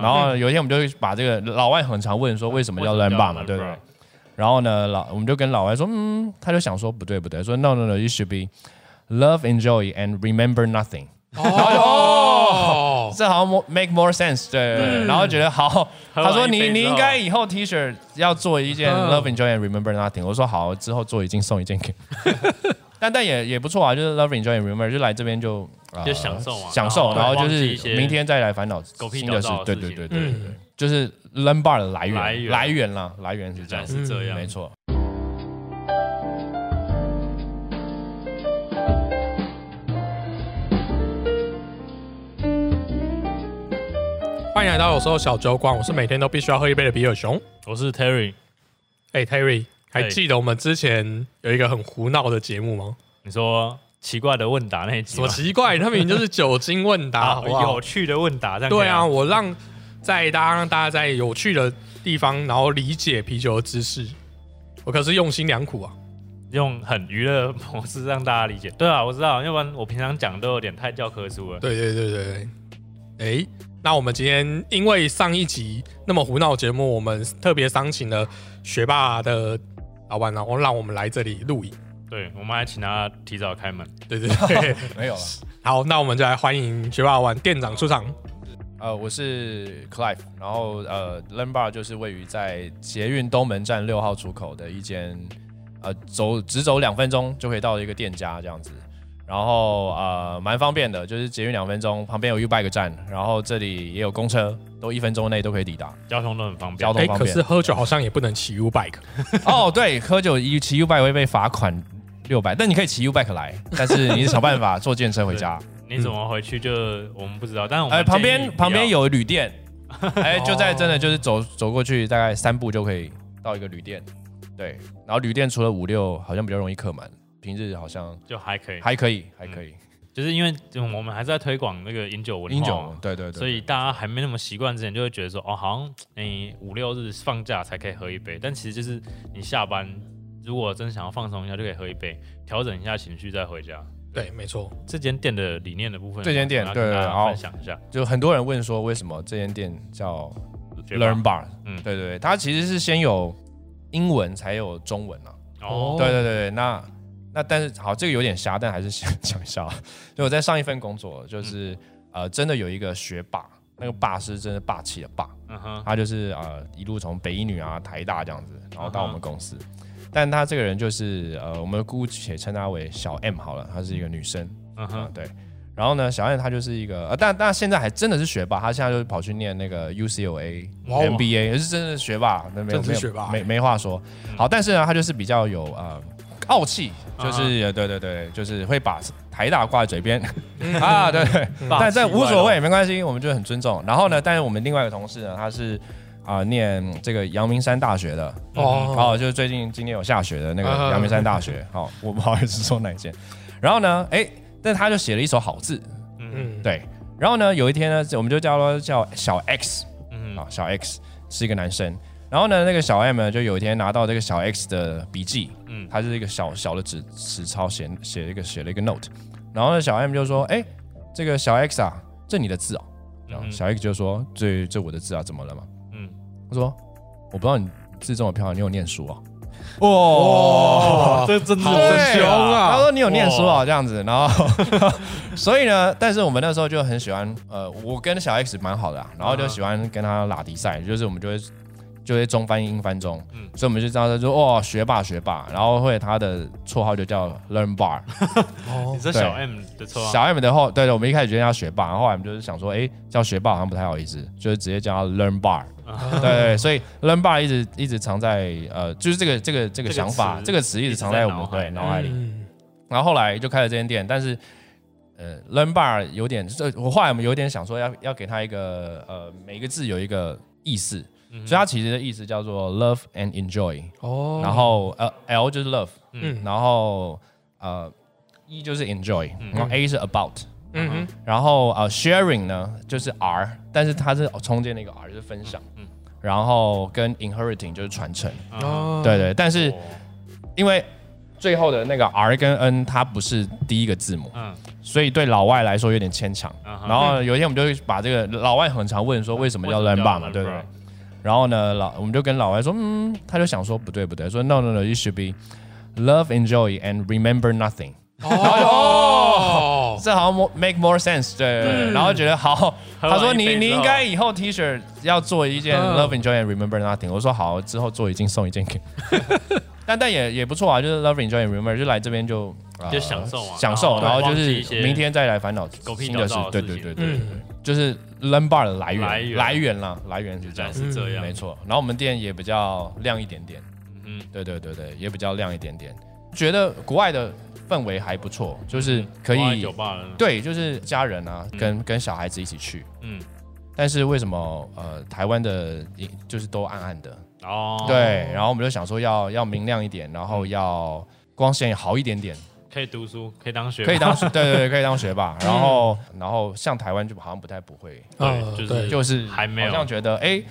然后有一天我们就会把这个老外很常问说为什么叫 learn bar 嘛，对不对？然后呢，老我们就跟老外说，嗯，他就想说不对不对，说 no no no，you should be love enjoy and remember nothing。哦，这好像 make more sense，对对对。然后觉得好，他说你你应该以后 T 恤要做一件 love enjoy and remember nothing。我说好，之后做一件送一件给。但但也也不错啊，就是 love enjoy and remember，就来这边就就享受嘛，享受，然后就是明天再来烦恼新的事。对对对对对，就是 learn bar 的来源来源啦，来源是这样，是这样，没错。欢迎来到有时候小酒馆，我是每天都必须要喝一杯的比尔熊，我是 Terry。哎，Terry，还记得我们之前有一个很胡闹的节目吗？你说奇怪的问答那一集？么奇怪，他明明就是酒精问答，有趣的问答。对啊，我让在大家让大家在有趣的地方，然后理解啤酒的知识。我可是用心良苦啊，用很娱乐模式让大家理解。对啊，我知道，要不然我平常讲都有点太教科书了。对对对对对，哎。那我们今天因为上一集那么胡闹节目，我们特别商请了学霸的老板，然后让我们来这里录影。对，我们还请他提早开门。对对对，没有了。好，那我们就来欢迎学霸玩店长出场。呃，我是 Clive，然后呃，Learn Bar 就是位于在捷运东门站六号出口的一间，呃，走直走两分钟就可以到一个店家这样子。然后呃，蛮方便的，就是捷运两分钟，旁边有 U bike 站，然后这里也有公车，都一分钟内都可以抵达，交通都很方便。交通方便。可是喝酒好像也不能骑 U bike。哦，对，喝酒一骑 U bike 会被罚款六百，但你可以骑 U bike 来，但是你想办法坐电车回家。你怎么回去就我们不知道，但是哎，旁边旁边有旅店，哎，就在真的就是走走过去大概三步就可以到一个旅店，对，然后旅店除了五六好像比较容易客满。平日好像就还可以，还可以，还可以，就是因为我们还是在推广那个饮酒文化，饮酒，对对对，所以大家还没那么习惯之前，就会觉得说，哦，好像你五六日放假才可以喝一杯，但其实就是你下班如果真想要放松一下，就可以喝一杯，调整一下情绪再回家。对，没错。这间店的理念的部分，这间店对，然后分享一下，就很多人问说，为什么这间店叫 Learn Bar？嗯，对对对，它其实是先有英文才有中文啊。哦，对对对对，那。那但是好，这个有点瞎，但还是想讲一下。就我在上一份工作，就是呃，真的有一个学霸，那个霸是真的霸气的霸。嗯哼，他就是呃一路从北一女啊、台大这样子，然后到我们公司。但他这个人就是呃，我们姑且称他为小 M 好了，她是一个女生。嗯哼，对。然后呢，小 M 她就是一个呃，但但现在还真的是学霸，她现在就是跑去念那个 UCLA MBA，也是真的学霸，那没有没有没没话说。好，但是呢，她就是比较有呃。傲气就是对对对，就是会把台大挂在嘴边。啊，对。对，但这无所谓，没关系，我们就很尊重。然后呢，但是我们另外一个同事呢，他是啊念这个阳明山大学的。哦，哦，就是最近今天有下雪的那个阳明山大学，好，我不好意思说哪件。然后呢，哎，但他就写了一手好字，嗯，对。然后呢，有一天呢，我们就叫他叫小 X，嗯，啊，小 X 是一个男生。然后呢，那个小 M 呢，就有一天拿到这个小 X 的笔记，嗯，他是一个小小的纸纸钞写写了一个写了一个 note，然后呢，小 M 就说：“哎，这个小 X 啊，这你的字哦。”然后小 X 就说：“这这我的字啊，怎么了嘛？”嗯，他说：“我不知道你字这么漂亮，你有念书啊？”哇，这真的好凶啊！他说：“你有念书啊？”这样子，然后 所以呢，但是我们那时候就很喜欢，呃，我跟小 X 蛮好的，啊然后就喜欢跟他拉迪赛，就是我们就会。就会中翻英翻中，嗯，所以我们就知道他说哇学霸学霸，然后会他的绰号就叫 Learn Bar，哦，你是小 M 的绰号，小 M 的后，对对，我们一开始决定叫学霸，然后后来我们就是想说，哎，叫学霸好像不太好意思，就是直接叫他 Learn Bar，对对，所以 Learn Bar 一直一直藏在呃，就是这个这个这个想法，这个词一直藏在我们对脑海里，然后后来就开了这间店，但是呃，Learn Bar 有点，这我后来我们有点想说要要给他一个呃，每个字有一个意思。所以它其实的意思叫做 love and enjoy，哦，然后呃 L 就是 love，嗯，然后呃 E 就是 enjoy，然后 A 是 about，嗯哼，然后呃 sharing 呢就是 R，但是它是中间那个 R 就是分享，嗯，然后跟 inheriting 就是传承，哦，对对，但是因为。最后的那个 R 跟 N 它不是第一个字母，嗯，所以对老外来说有点牵强。嗯然后有一天我们就会把这个老外很常问说为什么叫 learn bar 嘛，对不对？然后呢，老我们就跟老外说，嗯，他就想说不对不对，说 no no no，you should be love enjoy and remember nothing。哦，这好像 make more sense，对对对，然后觉得好，他说你你应该以后 T 恤要做一件嗯。Love Enjoy and Remember Nothing，我说好，之后做一件送一件给，但但也也不错啊，就是 Love Enjoy and Remember 就来这边就呃就享受啊享受，然后就是明天再来烦恼狗屁新的事倒灶，对对对对，嗯，就是 Learn Bar 的来来源。源来源啦，来源是这样。是这样，没错，然后我们店也比较亮一点点，嗯对对对对，也比较亮一点点，觉得国外的氛围还不错，就是可以酒吧，对，就是家人啊，嗯。跟跟小孩子一起去。嗯，但是为什么呃台湾的影就是都暗暗的？哦，对，然后我们就想说要要明亮一点，然后要光线好一点点，可以读书，可以当学，可以当对对对，可以当学霸。然后然后像台湾就好像不太不会，对呃就是就是还没有。好像觉得哎，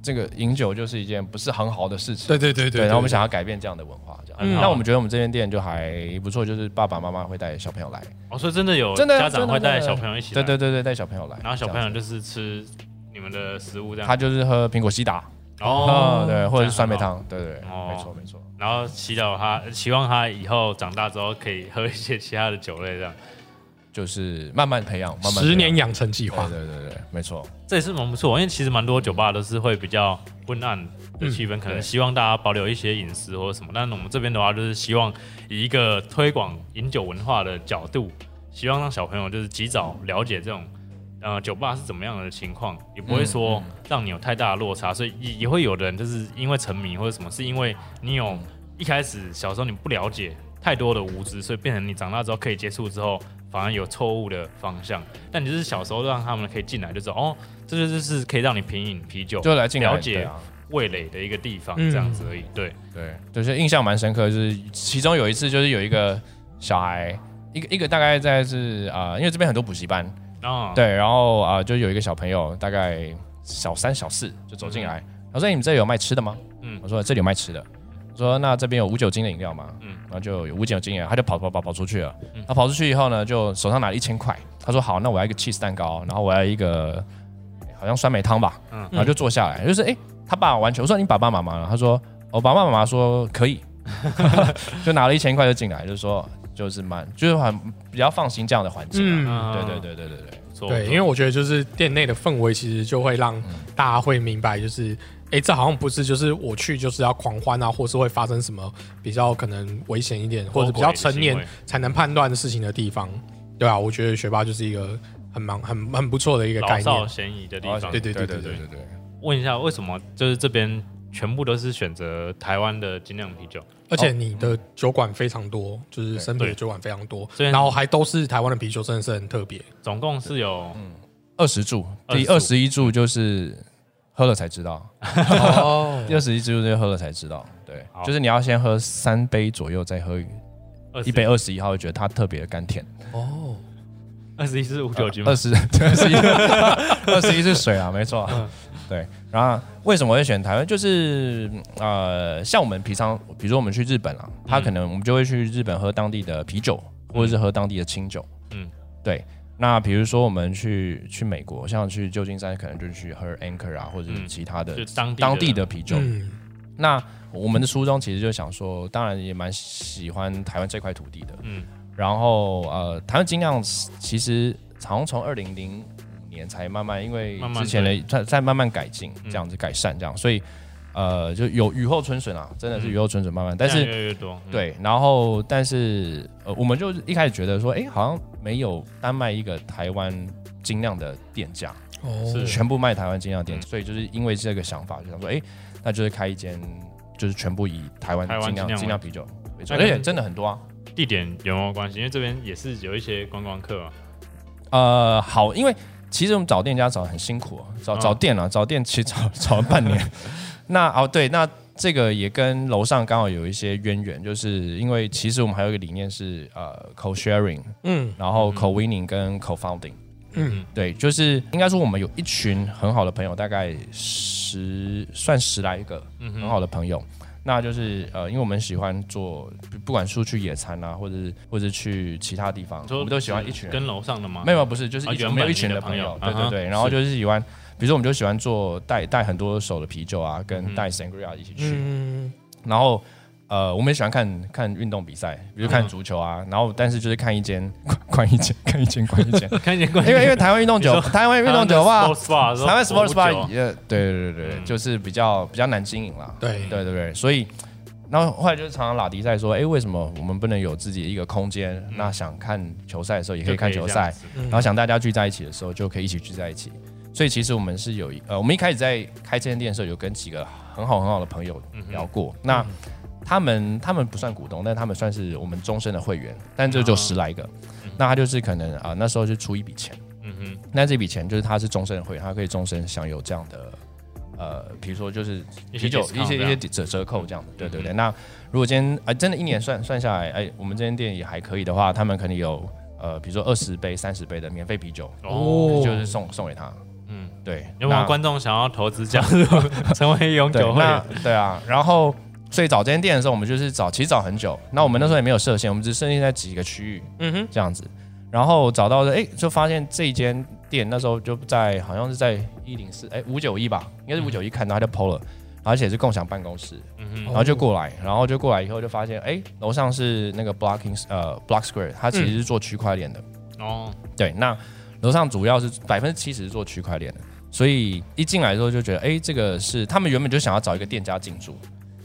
这个饮酒就是一件不是很好的事情。对对对对，然后我们想要改变这样的文化，这样。嗯。那我们觉得我们这间店就还不错，就是爸爸妈妈会带小朋友来，哦，所以真的有真的家长会带小朋友一起，对对，对对，带小朋友来，然后小朋友就是吃你们的食物这样，他就是喝苹果西达，哦哦，，对，或者是酸梅汤，对对没错没错，然后祈祷他，希望他以后长大之后可以喝一些其他的酒类，这样就是慢慢培养，慢慢十年养成计划对，对对对，没错，这也是蛮不错。因为其实蛮多酒吧都是会比较昏暗的气氛，可能希望大家保留一些隐私或者什么。但我们这边的话，就是希望以一个推广饮酒文化的角度，希望让小朋友就是及早了解这种。呃，酒吧是怎么样的情况，也不会说让你有太大的落差，所以也也会有的人就是因为沉迷或者什么，是因为你有一开始小时候你不了解太多的无知，所以变成你长大之后可以接触之后，反而有错误的方向。但你就是小时候让他们可以进来，就知道哦，这就是是可以让你品饮啤酒、就来进来了解味蕾的一个地方，嗯这样子而已。对，对，就是印象蛮深刻，就是其中有一次就是有一个小孩，一个一个大概在是啊、呃因为这边很多补习班，啊，对，然后啊、呃就有一个小朋友大概小三小四就走进来，他说：“欸你们这里有卖吃的吗？”嗯我说：“这里有卖吃的。”我说：“那这边有无酒精的饮料吗？”嗯然后就有无酒精饮料，他就跑跑跑跑出去了嗯。他跑出去以后呢，就手上拿了一千块，他说：“好，那我要一个 cheese 蛋糕，然后我要一个好像酸梅汤吧。”嗯然后就坐下来，就是哎、诶他爸完全我说你爸爸妈妈呢？他说我爸爸妈妈说可以，就拿了一千块就进来，就是说就是蛮，就是很比较放心这样的环境，对对对对对对，对，因为我觉得就是店内的氛围其实就会让大家会明白，就是哎，这好像不是就是我去就是要狂欢啊，或是会发生什么比较可能危险一点，或者比较成年才能判断的事情的地方，对吧？我觉得学霸就是一个很蛮很很不错的一个老少嫌疑的地方，对对对。对对对对。问一下，为什么就是这边？全部都是选择台湾的精酿啤酒？而且你的酒馆非常多，就是生啤的酒馆非常多，然后还都是台湾的啤酒，真的是很特别。总共是有二十注，第二十一注就是喝了才知道，哦。第二十一注就是喝了才知道，对，就是你要先喝三杯左右，再喝20一。杯二十一号，会觉得它特别的甘甜。哦，二十一是无酒精吗？二？十 二十一二十一是水啊，没错。嗯。对，然后为什么会选台湾？就是呃，像我们平常，比如说我们去日本啊，他可能我们就会去日本喝当地的啤酒，或者是喝当地的清酒。嗯嗯，对。那比如说我们去去美国，像去旧金山，可能就去喝 Anchor 啊，或者是嗯其他的就当地当地的啤酒。嗯，那我们的初衷其实就想说，当然也蛮喜欢台湾这块土地的。嗯然后呃，台湾精酿其实好像从二零零五年才慢慢，因为之前的在在慢慢改进，嗯这样子改善这样，所以呃就有雨后春笋啊，真的是嗯雨后春笋慢慢，但是越来越多，嗯，对，然后但是呃，我们就一开始觉得说，哎，好像没有单卖一个台湾精酿的店家，哦，是全部卖台湾精酿店，嗯所以就是因为这个想法，就想说，哎，那就是开一间，就是全部以台湾精酿精酿啤酒为主，而且真的很多啊。地点有没有关系？因为这边也是有一些观光客嘛。呃，好，因为其实我们找店家找得很辛苦、啊，找嗯找店啊，找店其实找 找了半年。那哦对，那这个也跟楼上刚好有一些渊源，就是因为其实我们还有一个理念是呃 co sharing，嗯然后嗯 co winning 跟 co founding。嗯对，就是应该说我们有一群很好的朋友，大概十算十来个嗯，很好的朋友。那就是呃，因为我们喜欢做，不不管出去野餐啊，或者是或者是去其他地方，我们都喜欢一群人。跟楼上的吗？没有，不是，就是啊一群没有一群的的朋友，对对对，然后就是喜欢，比如说我们就喜欢做带带很多手的啤酒啊，跟嗯带 sangria 一起去，嗯，然后呃，我们也喜欢看看运动比赛，比如看嗯足球啊，然后但是就是看一间 关一间，看一间关 一间，看见关因为因为台湾运动酒，台湾运动酒吧，Sports Bar，台湾 sports 酒。bar 也对对对对，嗯。就是比较比较难经营啦，对。对对对，所以。然后后来就是常常拉迪赛说，哎，为什么我们不能有自己的一个空间？那想看球赛的时候也可以看球赛，嗯。然后想大家聚在一起的时候，就可以一起聚在一起。所以其实我们是有一呃，我们一开始在开这间店的时候，有跟几个很好很好的朋友聊过。那他们他们不算股东，但他们算是我们终身的会员，但这就十来个。那他就是可能啊、那时候就出一笔钱，嗯哼，那这笔钱就是他是终身的会员，他可以终身享有这样的呃，比如说就是啤酒一些一些折折扣这样子，对对对。那如果今天啊、真的一年算算下来，哎、我们这间店也还可以的话，他们可能有呃，比如说二十杯、三十杯的免费啤酒，哦，就是送送给他。嗯，对，有没有观众想要投资加入 成为永久会员？对啊，然后所以找这间店的时候，我们就是找，其实找很久。那我们那时候也没有设限，我们只设定在几个区域嗯哼，这样子。然后找到的，哎，就发现这一间店那时候就在好像是在一零四，哎，五九一吧，应该是五九一看到他就 PO 了，而且是共享办公室，嗯然后就过来，然后就过来以后就发现，哎，楼上是那个 Blocking 呃 Block Square，它其实是做区块链的。哼，哦，对，那楼上主要是百分之七十是做区块链的，所以一进来之后就觉得，哎，这个是他们原本就想要找一个店家进驻，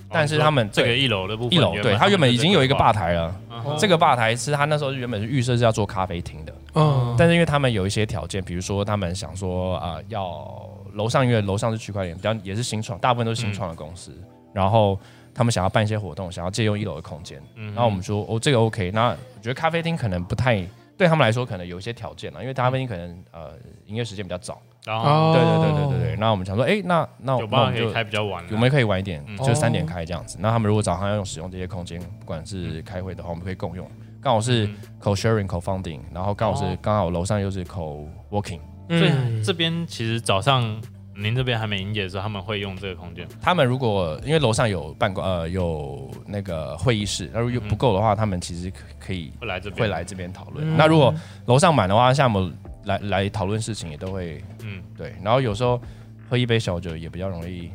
但是他们这个一楼的部分，一楼，对他原本已经有一个吧。台了，这个吧台是他那时候原本是预设是要做咖啡厅的，嗯，但是因为他们有一些条件，比如说他们想说啊、呃要楼上因为楼上是区块链，比较也是新创，大部分都是新创的公司，然后他们想要办一些活动，想要借用一楼的空间，嗯然后我们说哦这个 OK，那我觉得咖啡厅可能不太对他们来说可能有一些条件了，因为咖啡厅可能呃营业时间比较早，然后哦。对对对对对对，那我们想说哎那那酒吧可以们就开比较晚啊，我们可以晚一点，嗯。就是三点开这样子。那他们如果早上要用使用这些空间，不管是开会的话，我们可以共用。刚好是嗯。co sharing co funding，然后刚好是哦。刚好楼上又是 co working。所以嗯。这边其实早上您这边还没营业的时候，他们会用这个空间。他们如果因为楼上有办公呃有那个会议室，那如果不够的话，他们其实可可以会来这边，会来这边讨论。嗯那如果楼上满的话，像我们来来讨论事情也都会嗯，对。然后有时候喝一杯小酒也比较容易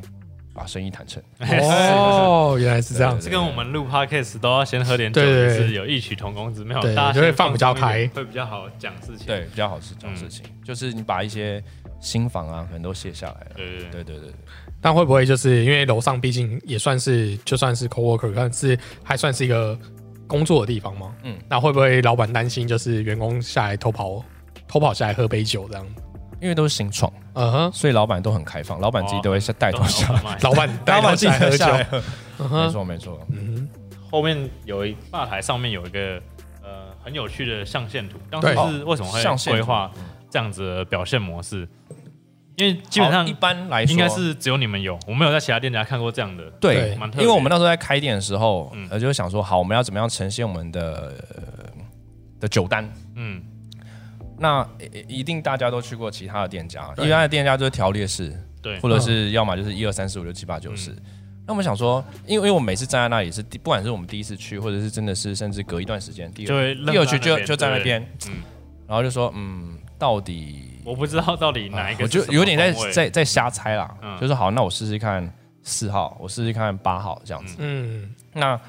把生意谈成。哦，原来是这样子，这跟我们录 podcast 都要先喝点酒，是有异曲同工之妙。对大家就会放比较开会比较好讲事情。对，比较好是这种事情，就是你把一些心房啊，可能都卸下来了。对对对。但会不会就是因为楼上毕竟也算是就算是 coworker，但是还算是一个工作的地方吗？嗯嗯，那会不会老板担心就是员工下来偷跑偷跑下来喝杯酒这样？因为都是新创，嗯哼，所以老板都很开放，老板自己都会是带头下。老板带头下来喝酒嗯哼，错没错。嗯后面有一吧台上面有一个呃很有趣的象限图，当对时是为什么会象限图规划这样子的表现模式？因为基本上一般来说应该是只有你们有，我没有在其他店家看过这样的。对对，蛮特因为我们那时候在开店的时候嗯，呃，就是想说，好，我们要怎么样呈现我们的呃的酒单？嗯，那一一定大家都去过其他的店家，一般的店家就是条列式，对，或者是要么就是一二三四五六七八九十。那我们想说，因为因为我们每次站在那里是第，不管是我们第一次去，或者是真的是甚至隔一段时间，第二就会第二去就边就在那。对边，嗯然后就说，嗯，到底我不知道到底哪一个我就有点在在在瞎猜啦，嗯就是好，那我试试看四号，我试试看八号这样子。嗯，那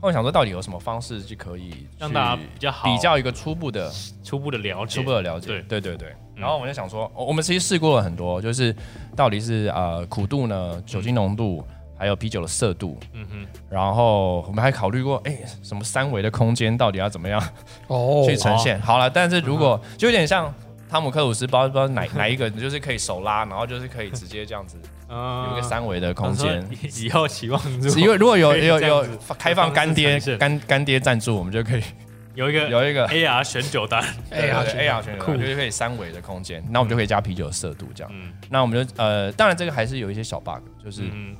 我想说，到底有什么方式就可以让大家比较好比较一个初步的初步的了解，初步的了解？对对对对。嗯然后我就想说，我我们其实试过了很多，就是到底是呃苦度呢、酒精浓度，还有啤酒的色度，嗯哼，然后我们还考虑过，哎，什么三维的空间到底要怎么样哦，去呈现？好了，但是如果就有点像。汤姆克鲁斯不知道不知道哪哪一个，你就是可以手拉，然后就是可以直接这样子嗯有一个三维的空间。以以后期望因为如果有有有开放干爹干干爹赞助，我们就可以 有一个有一个 AR 选酒单，AR 对 AR 选酷择，就是可以三维的空间，那我们就可以加啤酒的色度这样。嗯那我们就呃，当然这个还是有一些小 bug，就是嗯，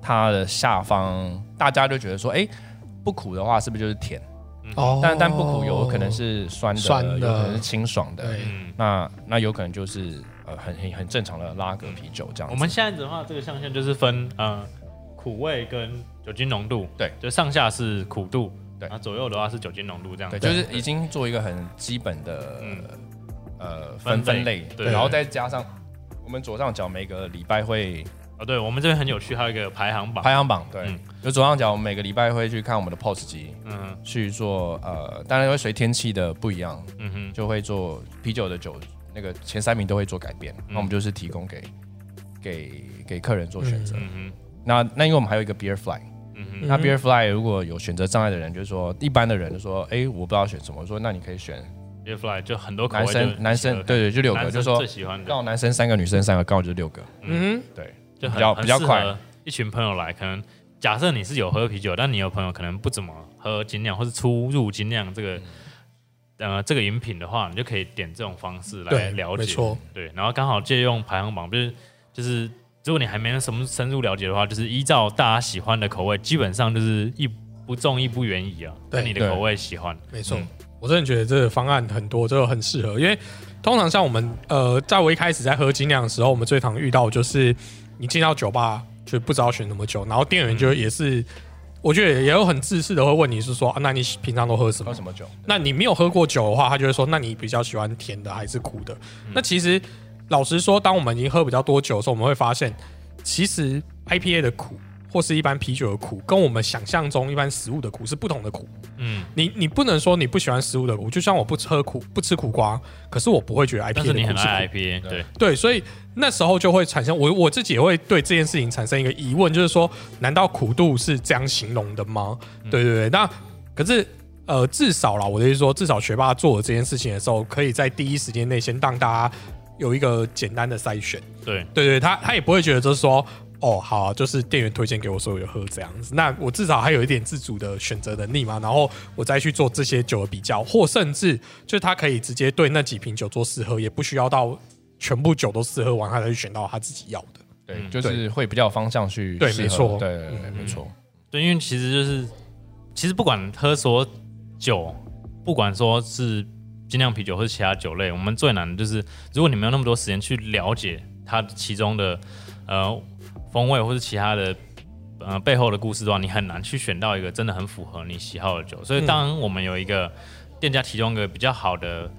它的下方大家就觉得说，哎，不苦的话是不是就是甜？哦，但但不苦有可能是酸的，酸的。有可能是清爽的。嗯，那那有可能就是呃很很很正常的拉格啤酒这样子。我们现在的话，这个象限就是分呃苦味跟酒精浓度，对，就上下是苦度，对。然后左右的话是酒精浓度这样。对，子，就是已经做一个很基本的嗯。呃分分类，对。然后再加上我们左上角每个礼拜会哦，对我们这边很有趣，还有一个排行榜，排行榜，对。嗯，就左上角我们每个礼拜会去看我们的 POS 机，嗯。去做呃，当然会随天气的不一样，嗯哼，就会做啤酒的酒那个前三名都会做改变，那我们就是提供给给给客人做选择。嗯哼，那那因为我们还有一个 Beer Fly，嗯哼，那 Beer Fly 如果有选择障碍的人，就是说一般的人就说，哎，我不知道选什么，我说那你可以选 Beer Fly 就很多口味男生男生，对对，就六个，就说最喜欢的。刚，好男生三个，女生三个，刚好就是六个，嗯。对，就很比较比较快。一群朋友来，可能假设你是有喝啤酒，但你有朋友可能不怎么喝精酿，或是初入精酿这个。呃，这个饮品的话，你就可以点这种方式来了解，没错。对，然后刚好借用排行榜，就是就是，如果你还没什么深入了解的话，就是依照大家喜欢的口味，基本上就是一不重一不远矣啊，对你的口味喜欢，没错嗯，我真的觉得这个方案很多，这个很适合，因为通常像我们呃，在我一开始在喝精酿的时候，我们最常遇到就是你进到酒吧就不知道选什么酒，然后店员就也是。我觉得也有很自私的会问你是说啊，那你平常都喝什么喝？什么酒？那你没有喝过酒的话，他就会说，那你比较喜欢甜的还是苦的？那其实老实说，当我们已经喝比较多酒的时候，我们会发现，其实 IPA 的苦或是一般啤酒的苦，跟我们想象中一般食物的苦是不同的苦。嗯，你你不能说你不喜欢食物的苦，就像我不喝苦不吃苦瓜，可是我不会觉得 IPA 的苦是苦是你很爱 IPA，对，对，所以那时候就会产生我我自己也会对这件事情产生一个疑问，就是说，难道苦度是这样形容的吗？对对对，那可是呃，至少啦，我的意思是说，至少学霸做这件事情的时候，可以在第一时间内先让大家有一个简单的筛选。对，对对，他他也不会觉得就是说。哦，好啊、就是店员推荐给我，所以我就喝这样子。那我至少还有一点自主的选择能力嘛，然后我再去做这些酒的比较，或甚至就是他可以直接对那几瓶酒做试喝，也不需要到全部酒都试喝完，他才去选到他自己要的。对，嗯就是会比较有方向去对没错对对对，嗯没错。对，因为其实就是，其实不管喝所酒，不管说是精酿啤酒或是其他酒类，我们最难的就是，如果你没有那么多时间去了解它其中的呃风味或是其他的呃背后的故事的话，你很难去选到一个真的很符合你喜好的酒。所以，嗯当我们有一个店家提供一个比较好的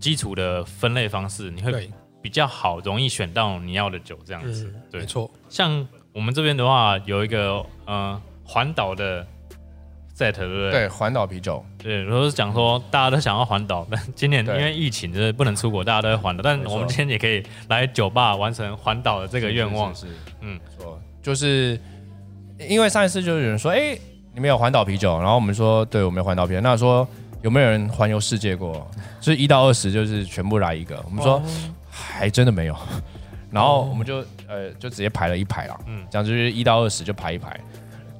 基础的分类方式，你会，比较好容易选到你要的酒，这样子。嗯，对没错，像我们这边的话，有一个呃环岛的 set，对不对？对，环岛啤酒，对，如果是讲说大家都想要环岛，但今年因对为疫情就是不能出国，大家都会环岛，但我们今天也可以来酒吧完成环岛的这个愿望。是是是嗯嗯，说就是因为上一次就有人说，哎，你们有环岛啤酒，然后我们说，对，我们有环岛啤酒，那说有没有人环游世界过？就是一到二十，就是全部来一个。我们说哦还真的没有，然后我们就呃就直接排了一排啦，嗯嗯，这样就是一到二十就排一排。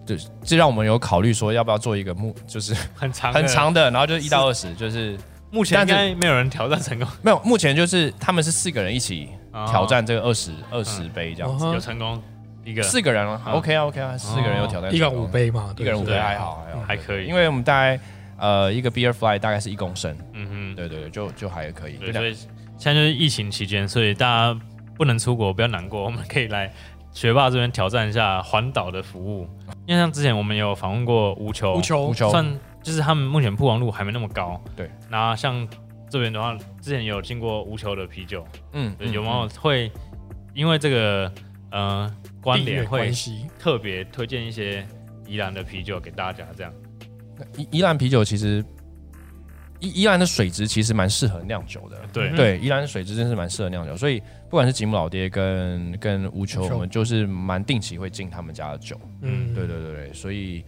对，这让我们有考虑说要不要做一个目，就是很长 很，长的，然后就一到二十，就是目前应但该没有人挑战成功，没有，目前就是他们是四个人一起哦挑战这个二十二十杯这样子，哦有成功一个。四个人啊？嗯，OK 啊 OK 啊，四个人有挑战成功，一个人五杯嘛，一个人五杯还好还好，还可以，因为我们大概呃一个 beer fly 大概是一公升，嗯哼，对对对，就就还可以，所以现在就是疫情期间，所以大家不能出国，不要难过，我们可以来学霸这边挑战一下环岛的服务。因为像之前我们有访问过无球，无球。无球。算就是他们目前曝光度还没那么高。对，那像这边的话，之前也有进过无球的啤酒，嗯对，有没有会因为这个呃关联会关系，特别推荐一些宜兰的啤酒给大家？这样，宜宜兰啤酒其实宜宜兰的水质其实蛮适合酿酒的，对嗯对，宜兰的水质真是蛮适合酿酒，所以不管是吉姆老爹跟跟乌秋，我们就是蛮定期会进他们家的酒，嗯，对对对对，所以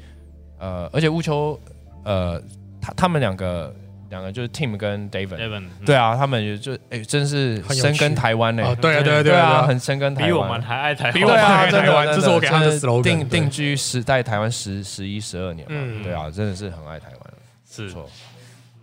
呃，而且乌秋呃，他他们两个两个就是 Tim 跟 David，Evan，嗯对啊，他们也就哎、真是很深耕台湾呢、哦，对啊，对啊，对啊，啊，很深耕台湾，比我们还爱。台湾，比我们还爱台湾真的这是我给他的 slogan 定定居十在台湾十十一十二年嘛，嗯。对啊，真的是很爱台湾，是错，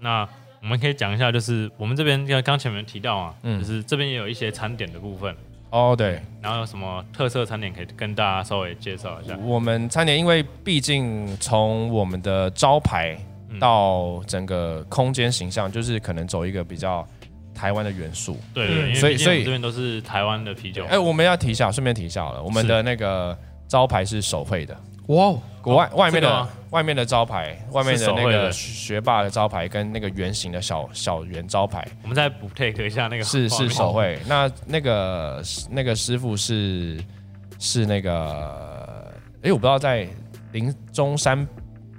那我们可以讲一下，就是我们这边刚刚前面提到啊，嗯。就是这边也有一些餐点的部分，哦对，然后有什么特色餐点可以跟大家稍微介绍一下。我们餐点因为毕竟从我们的招牌嗯。到整个空间形象，就是可能走一个比较台湾的元素，对对，嗯。因为所以所以我们这边都是台湾的啤酒，哎，我们要提一下，顺便提一下好了，我们的那个招牌是手绘的，哇哦，国外外面的这个外面的招牌，外面的那个学霸的招牌跟那个圆形的小小圆招牌。我们再补 take 一下那个是是手绘。那那个那个师傅是是那个，哎，我不知道在林中山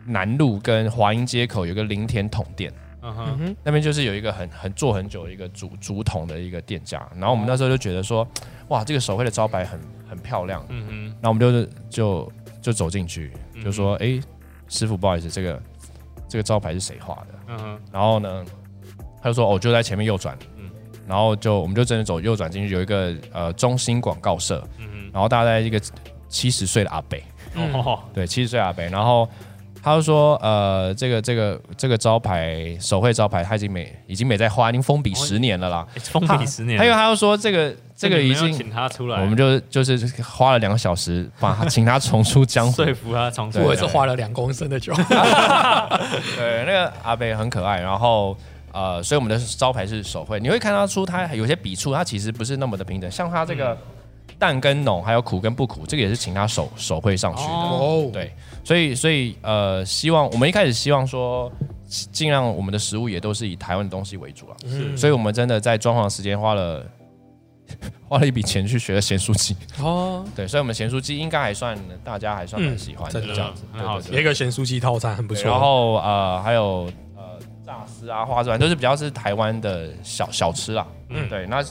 南路跟华阴街口有个林田桶店。嗯哼，那边就是有一个很很做很久的一个竹竹筒的一个店家，然后我们那时候就觉得说，哇，这个手绘的招牌很很漂亮，嗯哼，那我们就是就就走进去，就说，哎、师傅，不好意思，这个这个招牌是谁画的？嗯哼，然后呢，他就说，哦，就在前面右转，嗯，然后就我们就真的走右转进去，有一个呃中心广告社，嗯然后大概一个七十岁的阿伯，哼，哦，对，七十岁阿伯，然后他就说，呃，这个这个这个招牌手绘招牌，他已经没已经没在画，已经封笔十年了啦。封笔十年，还有他又说，这个这个已经，请他出来，我们就就是花了两个小时把他请他重出江湖。说服他重出我也是花了两公升的酒，对，那个阿北很可爱，然后。呃，所以我们的招牌是手绘，你会看到出它有些笔触，它其实不是那么的平整。像它这个淡跟浓，还有苦跟不苦，这个也是请他手手绘上去的。哦，对，所以所以呃，希望我们一开始希望说，尽量我们的食物也都是以台湾的东西为主啊。是所以我们真的在装潢时间花了花了一笔钱去学了咸酥鸡。哦，对，所以我们咸酥鸡应该还算大家还算蛮喜欢的嗯这样子，很好吃一个咸酥鸡套餐很不错，然后呃还有呃炸丝啊、花枝丸都是比较是台湾的小小吃啦。嗯，对，那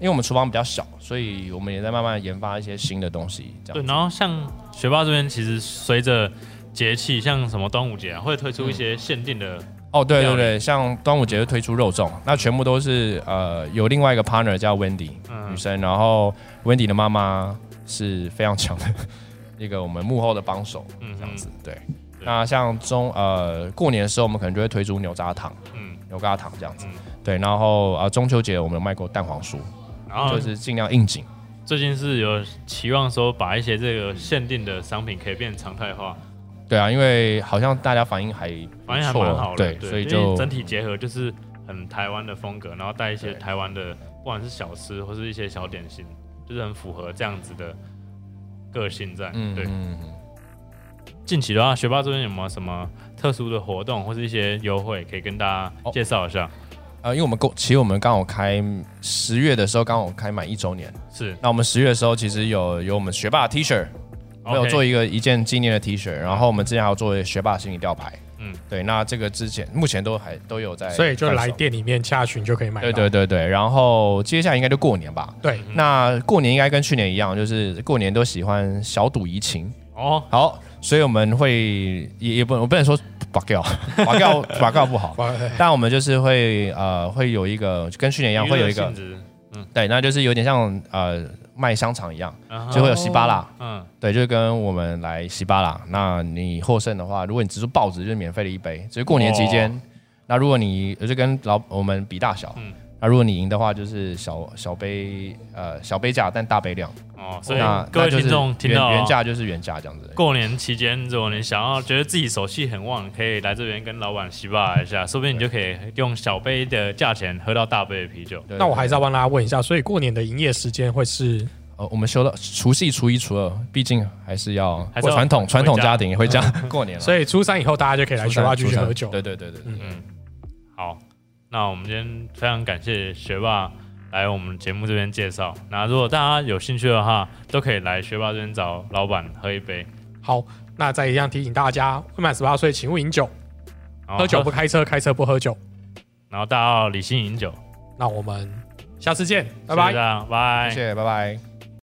因为我们厨房比较小，所以我们也在慢慢研发一些新的东西，这对，然后像学霸这边，其实随着节气，像什么端午节啊，会推出一些限定的，哦，对对对，像端午节就推出肉粽，那全部都是呃有另外一个 partner 叫 Wendy、嗯女生，然后 Wendy 的妈妈 是非常强的一个我们幕后的帮手，嗯这样子。对，对。那像中呃过年的时候，我们可能就会推出牛轧糖、嗯，牛轧糖这样子。嗯对，然后呃中秋节我们有卖过蛋黄酥，然后就是尽量应景。最近是有期望说把一些这个限定的商品可以变常态化，对啊，因为好像大家反应还反应还蛮好的，对，所以就整体结合就是很台湾的风格，然后带一些台湾的，不管是小吃或是一些小点心，就是很符合这样子的个性在。对，嗯嗯嗯近期的话，学霸这边有没有什么特殊的活动或是一些优惠可以跟大家哦介绍一下？呃，因为我们公其实我们刚好开十月的时候刚好开满一周年。是，那我们十月的时候，其实有有我们学霸的 T 恤，我们有 OK 做一个一件纪念的 T 恤，然后我们之前还有做学霸心理吊牌，嗯嗯，对，那这个之前目前都还都有在，所以就来。店里面洽询就可以买到。对对对对，然后接下来应该就过年吧。对，那过年应该跟去年一样，就是过年都喜欢小赌怡情。哦，好，所以我们会也也不我不能说拔掉，拔掉拔掉不好，但我们就是会呃会有一个跟去年一样会有一个对，那就是有点像呃卖香肠一样，嗯就会有西巴拉。嗯。对，就跟我们来西巴拉。那你获胜的话，如果你只是报纸，就是免费的一杯，只是过年期间。那如果你就跟老我们比大小，嗯那如果你赢的话，就是小小杯呃小杯价，但大杯量。哦，所以各位听众听原到原价就是原价这样子。过年期间，如果你想要觉得自己手气很旺，可以来这边跟老板洗吧一下，说不定你就可以用小杯的价钱喝到大杯的啤酒。那我还是要帮大家问一下，所以过年的营业时间会是呃，我们休到除夕、初一、初二，毕竟还是要还是要传统回传统家家庭也会这样 过年了。所以初三以后大家就可以来初三学霸继续喝酒。对对对对对。嗯，好，那我们今天非常感谢学霸来我们节目这边介绍。那如果大家有兴趣的话，都可以来学霸这边找老板喝一杯。好，那再一样提醒大家，未满十八岁请勿饮酒，喝酒不开车，开车不喝酒。然后大家要理性饮酒。那我们下次见，拜拜谢谢大。家，拜。谢谢，拜拜。